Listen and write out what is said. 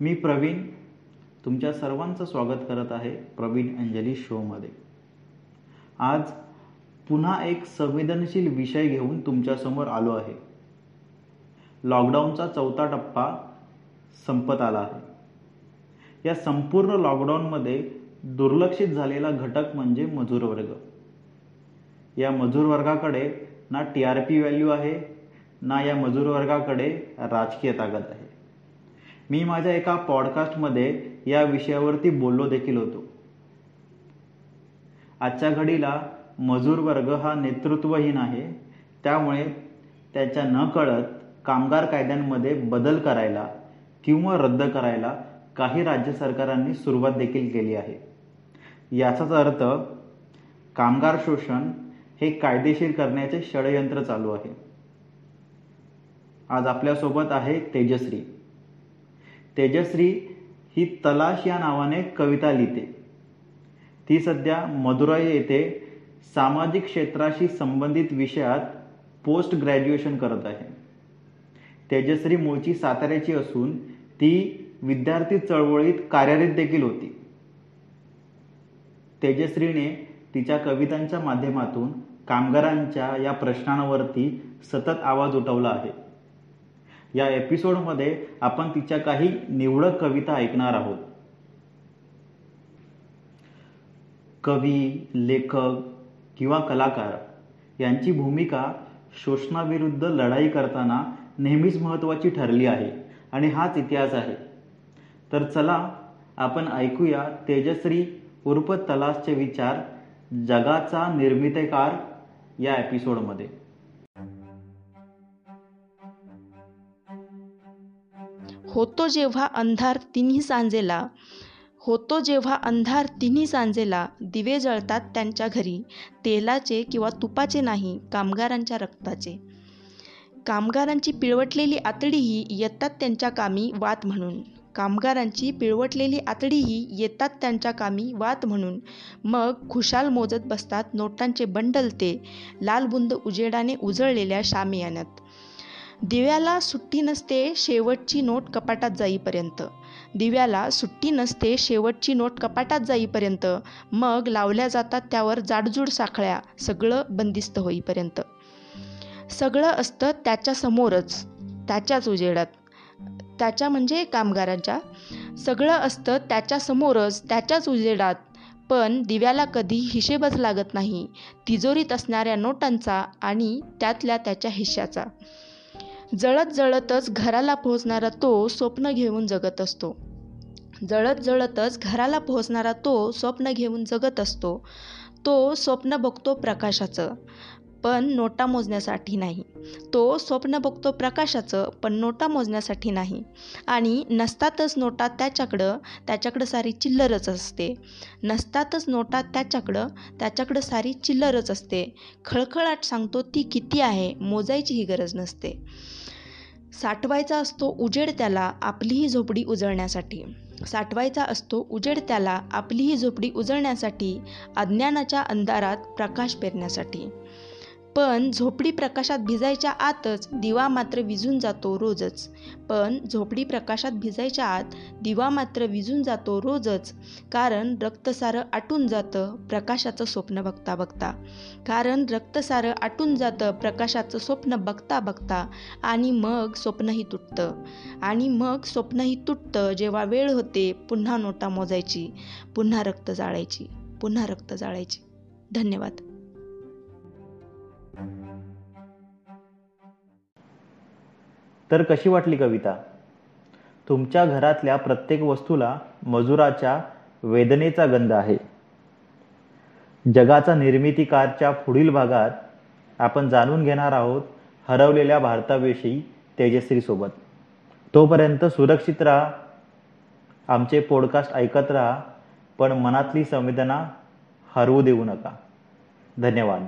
मी प्रवीण तुमच्या सर्वांचं स्वागत करत आहे प्रवीण अंजली शोमध्ये आज पुन्हा एक संवेदनशील विषय घेऊन तुमच्यासमोर आलो आहे. लॉकडाऊनचा चौथा टप्पा संपत आला आहे. या संपूर्ण लॉकडाऊनमध्ये दुर्लक्षित झालेला घटक म्हणजे मजूर वर्ग. या मजूर वर्गाकडे ना टी आर पी व्हॅल्यू आहे ना या मजूर वर्गाकडे राजकीय ताकद आहे. मी माझ्या एका पॉडकास्टमध्ये या विषयावरती बोललो देखील होतो. आजच्या घडीला मजूर वर्ग हा नेतृत्वहीन आहे. त्यामुळे त्याच्या न कळत कामगार कायद्यांमध्ये बदल करायला किंवा रद्द करायला काही राज्य सरकारांनी सुरुवात देखील केली आहे. याचाच अर्थ कामगार शोषण हे कायदेशीर करण्याचे षडयंत्र चालू आहे. आज आपल्यासोबत आहे तेजश्री. तेजश्री ही तलाश या नावाने कविता लिहिते. ती सध्या मदुराई येथे सामाजिक क्षेत्राशी संबंधित विषयात पोस्ट ग्रॅज्युएशन करत आहे. तेजश्री मूळची साताऱ्याची असून ती विद्यार्थी चळवळीत कार्यरत देखील होती. तेजश्रीने तिच्या कवितांच्या माध्यमातून कामगारांच्या या प्रश्नांवरती सतत आवाज उठवला आहे. या एपिसोडमध्ये आपण तिच्या काही निवडक कविता ऐकणार आहोत. कवी लेखक किंवा कलाकार यांची भूमिका शोषणाविरुद्ध लढाई करताना नेहमीच महत्त्वाची ठरली आहे आणि हाच इतिहास आहे. तर चला आपण ऐकूया तेजश्री उर्फ तलासचे विचार जगाचा निर्मितेकार या एपिसोडमध्ये. होतो जेव्हा अंधार तिन्ही सांजेला होतो जेव्हा अंधार तिन्ही सांजेला दिवे जळतात त्यांच्या घरी तेलाचे किंवा तुपाचे नाही कामगारांच्या रक्ताचे. कामगारांची पिळवटलेली आतडीही येतात त्यांच्या कामी वात म्हणून. कामगारांची पिळवटलेली आतडीही येतात त्यांच्या कामी वात म्हणून. मग खुशाल मोजत बसतात नोटांचे बंडल ते लालबुंद उजेडाने उजळलेल्या शामियान्यात दिव्याला सुट्टी नसते शेवटची नोट कपाटात जाईपर्यंत. दिव्याला सुट्टी नसते शेवटची नोट कपाटात जाईपर्यंत. मग लावल्या जातात त्यावर जाडजूड साखळ्या सगळं बंदिस्त होईपर्यंत. सगळं असतं त्याच्यासमोरच त्याच्याच उजेडात. त्याच्या म्हणजे कामगारांच्या. सगळं असतं त्याच्यासमोरच त्याच्याच उजेडात. पण दिव्याला कधी हिशेबच लागत नाही. तिजोरीत असणाऱ्या नोटांचा आणि त्यातल्या त्याच्या हिश्श्याचा. जळत जळतच घराला पोहोचणारा तो स्वप्न घेऊन जगत असतो. जळत जळतच घराला पोहोचणारा तो स्वप्न घेऊन जगत असतो. तो स्वप्न बघतो प्रकाशाचं. पण नोटा मोजण्यासाठी नाही. तो स्वप्न बघतो प्रकाशाचं पण नोटा मोजण्यासाठी नाही. आणि नसतातच नोटा त्याच्याकडं त्याच्याकडं सारी चिल्लरच असते. नसतातच नोटा त्याच्याकडं त्याच्याकडं सारी चिल्लरच असते. खळखळाट सांगतो ती किती आहे मोजायची ही गरज नसते. साठवायचा असतो उजेड त्याला आपलीही झोपडी उजळण्यासाठी. साठवायचा असतो उजेड त्याला आपलीही झोपडी उजळण्यासाठी अज्ञानाच्या अंधारात प्रकाश पेरण्यासाठी. पण झोपडी प्रकाशात भिजायच्या आतच दिवा मात्र विझून जातो रोजच. पण झोपडी प्रकाशात भिजायच्या आत दिवा मात्र विझून जातो रोजच. कारण रक्तसारं आटून जातं प्रकाशाचं स्वप्न बघता बघता. कारण रक्तसारं आटून जातं प्रकाशाचं स्वप्न बघता बघता आणि मग स्वप्नही तुटतं. आणि मग स्वप्नही तुटतं जेव्हा वेळ होते पुन्हा नोटा मोजायची पुन्हा रक्त जाळायची पुन्हा रक्त जाळायची. धन्यवाद. तर कशी वाटली कविता? तुमच्या घरातल्या प्रत्येक वस्तूला मजुराच्या वेदनेचा गंध आहे. जगाचा निर्मितीकारच्या पुढील भागात आपण जाणून घेणार आहोत हरवलेल्या भारताविषयी तेजश्री सोबत तोपर्यंत सुरक्षित राहा आमचे पॉडकास्ट ऐकत राहा पण मनातली संवेदना हरवू देऊ नका. धन्यवाद.